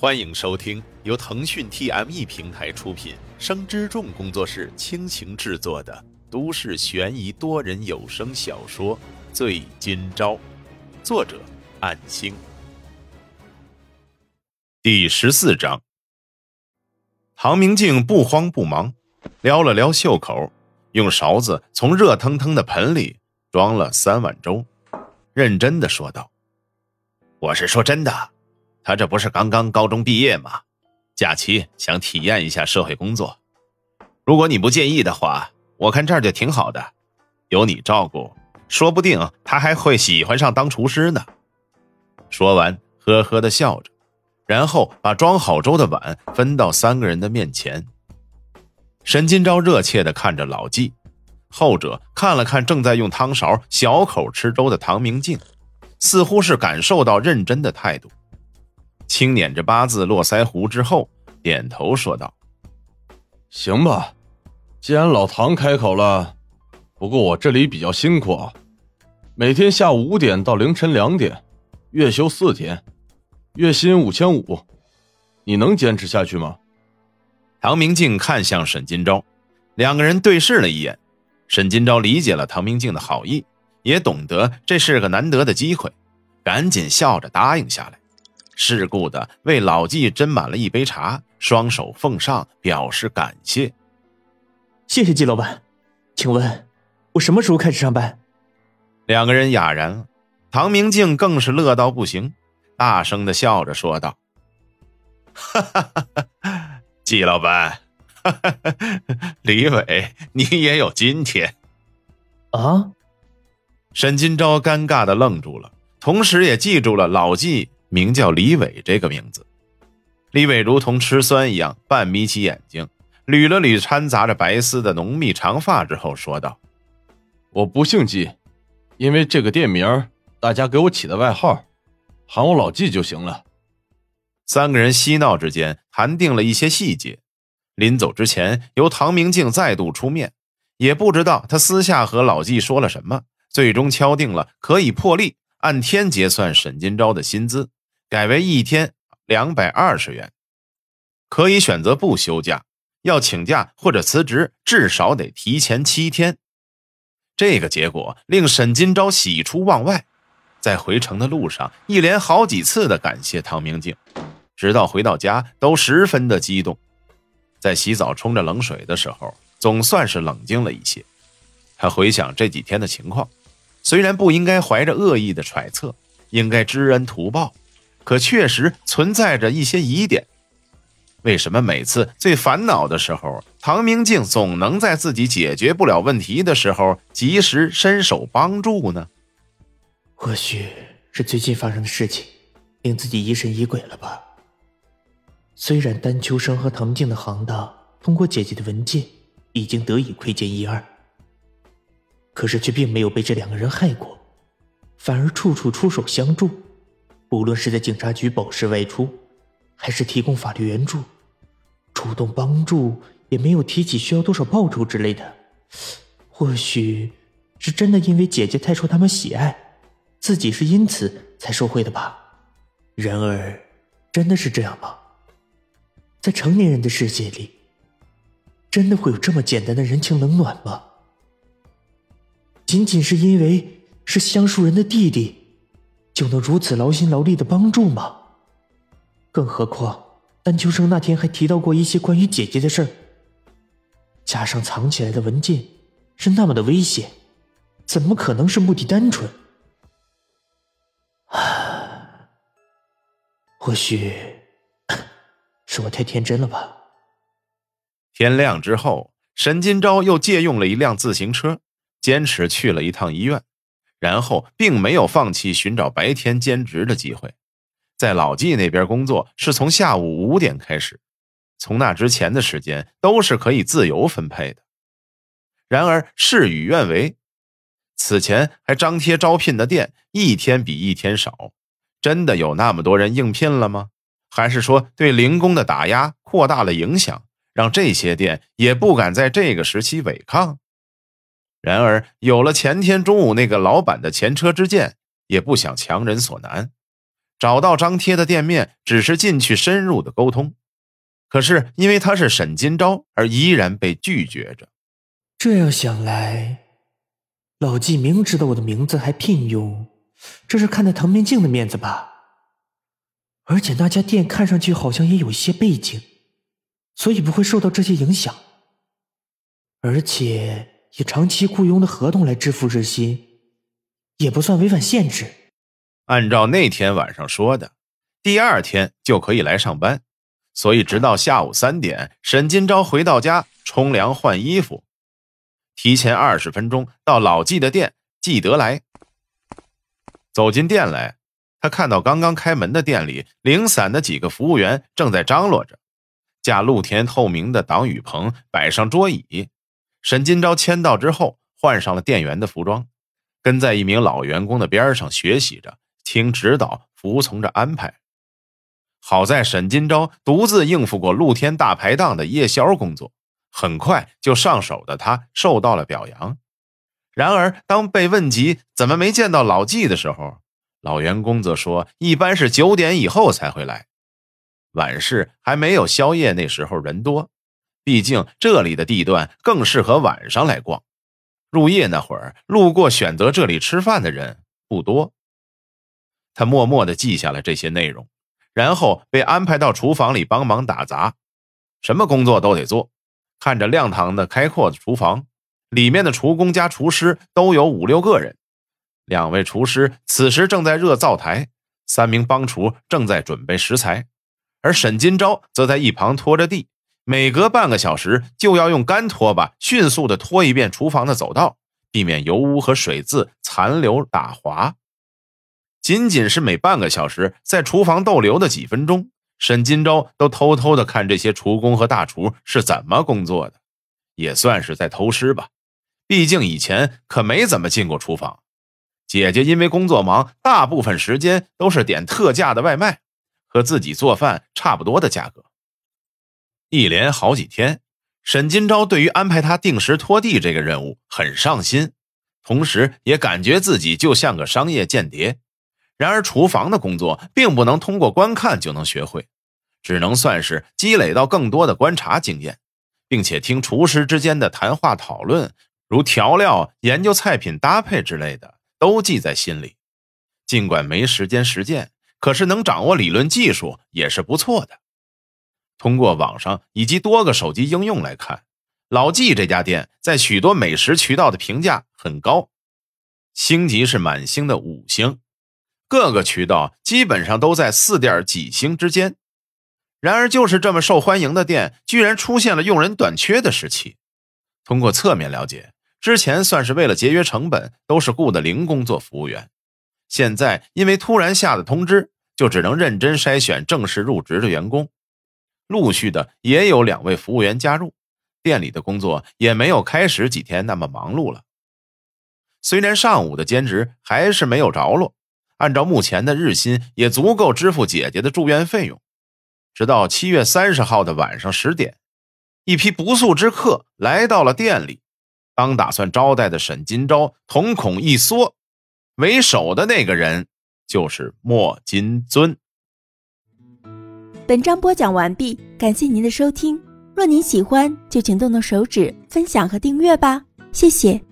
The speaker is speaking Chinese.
欢迎收听由腾讯 TME 平台出品、生之众工作室倾情制作的都市悬疑多人有声小说《醉今朝》，作者：暗星。第十四章。唐明镜不慌不忙，撩了撩袖口，用勺子从热腾腾的盆里装了三碗粥，认真的说道：“我是说真的。”他这不是刚刚高中毕业吗？假期想体验一下社会工作。如果你不介意的话，我看这儿就挺好的，有你照顾，说不定他还会喜欢上当厨师呢。说完，呵呵的笑着，然后把装好粥的碗分到三个人的面前。沈金钊热切的看着老纪，后者看了看正在用汤勺小口吃粥的唐明镜，似乎是感受到认真的态度。轻捻着八字络腮胡之后，点头说道：“行吧，既然老唐开口了，不过我这里比较辛苦啊，每天下午五点到凌晨两点，月休四天，月薪五千五，你能坚持下去吗？”唐明镜看向沈金钊，两个人对视了一眼。沈金钊理解了唐明镜的好意，也懂得这是个难得的机会，赶紧笑着答应下来。世故的为老纪斟满了一杯茶，双手奉上，表示感谢。谢谢季老板，请问，我什么时候开始上班？两个人哑然了，唐明镜更是乐到不行，大声的笑着说道：“哈哈哈哈，季老板，哈哈哈，李伟，你也有今天。”啊！沈金钊尴尬的愣住了，同时也记住了老纪。名叫李伟这个名字，李伟如同吃酸一样，半眯起眼睛，捋了捋掺杂着白丝的浓密长发之后，说道：“我不姓季，因为这个店名大家给我起的外号，喊我老季就行了。”三个人嬉闹之间谈定了一些细节，临走之前，由唐明镜再度出面，也不知道他私下和老纪说了什么，最终敲定了可以破例按天结算沈金钊的薪资。改为一天两百二十元，可以选择不休假，要请假或者辞职，至少得提前七天。这个结果令沈金钊喜出望外，在回城的路上一连好几次的感谢唐明镜，直到回到家都十分的激动。在洗澡冲着冷水的时候，总算是冷静了一些。他回想这几天的情况，虽然不应该怀着恶意的揣测，应该知恩图报。可确实存在着一些疑点，为什么每次最烦恼的时候，唐明镜总能在自己解决不了问题的时候及时伸手帮助呢？或许是最近发生的事情令自己疑神疑鬼了吧。虽然丹秋生和唐静的行当通过姐姐的文件已经得以窥见一二，可是却并没有被这两个人害过，反而处处出手相助。无论是在警察局保释外出，还是提供法律援助，主动帮助也没有提起需要多少报酬之类的。或许是真的因为姐姐太受他们喜爱，自己是因此才受贿的吧。然而，真的是这样吗？在成年人的世界里，真的会有这么简单的人情冷暖吗？仅仅是因为是香树人的弟弟？就能如此劳心劳力的帮助吗？更何况，丹秋生那天还提到过一些关于姐姐的事儿，加上藏起来的文件是那么的危险，怎么可能是目的单纯？啊，或许是我太天真了吧。天亮之后，沈金钊又借用了一辆自行车，坚持去了一趟医院。然后并没有放弃寻找白天兼职的机会，在老纪那边工作是从下午五点开始，从那之前的时间都是可以自由分配的。然而事与愿违，此前还张贴招聘的店一天比一天少，真的有那么多人应聘了吗？还是说对零工的打压扩大了影响，让这些店也不敢在这个时期违抗？然而，有了前天中午那个老板的前车之鉴，也不想强人所难。找到张贴的店面，只是进去深入的沟通。可是因为他是沈金钊，而依然被拒绝着。这样想来，老纪明知道我的名字还聘用，这是看在唐明镜的面子吧？而且那家店看上去好像也有一些背景，所以不会受到这些影响。而且以长期雇佣的合同来支付日薪，也不算违反限制。按照那天晚上说的，第二天就可以来上班。所以，直到下午三点，沈金钊回到家冲凉换衣服，提前二十分钟到老纪的店记得来。走进店来，他看到刚刚开门的店里零散的几个服务员正在张罗着，架露天透明的挡雨棚，摆上桌椅。沈金钊签到之后，换上了店员的服装，跟在一名老员工的边上学习着，听指导，服从着安排。好在沈金钊独自应付过露天大排档的夜宵工作，很快就上手的他受到了表扬。然而，当被问及怎么没见到老纪的时候，老员工则说一般是九点以后才会来，晚市还没有宵夜，那时候人多，毕竟这里的地段更适合晚上来逛。入夜那会儿，路过选择这里吃饭的人不多。他默默地记下了这些内容。然后被安排到厨房里帮忙打杂，什么工作都得做。看着亮堂的开阔的厨房，里面的厨工加厨师都有五六个人。两位厨师此时正在热灶台，三名帮厨正在准备食材，而沈金钊则在一旁拖着地，每隔半个小时就要用干拖把迅速的拖一遍厨房的走道，避免油污和水渍残留打滑。仅仅是每半个小时在厨房逗留的几分钟，沈金钊都偷偷的看这些厨工和大厨是怎么工作的，也算是在偷师吧。毕竟以前可没怎么进过厨房。姐姐因为工作忙，大部分时间都是点特价的外卖，和自己做饭差不多的价格。一连好几天，沈金钊对于安排他定时拖地这个任务很上心，同时也感觉自己就像个商业间谍。然而，厨房的工作并不能通过观看就能学会，只能算是积累到更多的观察经验，并且听厨师之间的谈话讨论，如调料、研究菜品搭配之类的，都记在心里。尽管没时间实践，可是能掌握理论技术也是不错的。通过网上以及多个手机应用来看，老纪这家店在许多美食渠道的评价很高，星级是满星的五星。各个渠道基本上都在四点几星之间，然而就是这么受欢迎的店，居然出现了用人短缺的时期。通过侧面了解，之前算是为了节约成本，都是雇的零工做服务员。现在因为突然下的通知，就只能认真筛选正式入职的员工。陆续的也有两位服务员加入，店里的工作也没有开始几天那么忙碌了。虽然上午的兼职还是没有着落。按照目前的日薪，也足够支付姐姐的住院费用。直到七月三十号的晚上十点，一批不速之客来到了店里。当打算招待的沈金钊瞳孔一缩，为首的那个人就是莫金尊。本章播讲完毕，感谢您的收听。若您喜欢，就请动动手指分享和订阅吧，谢谢。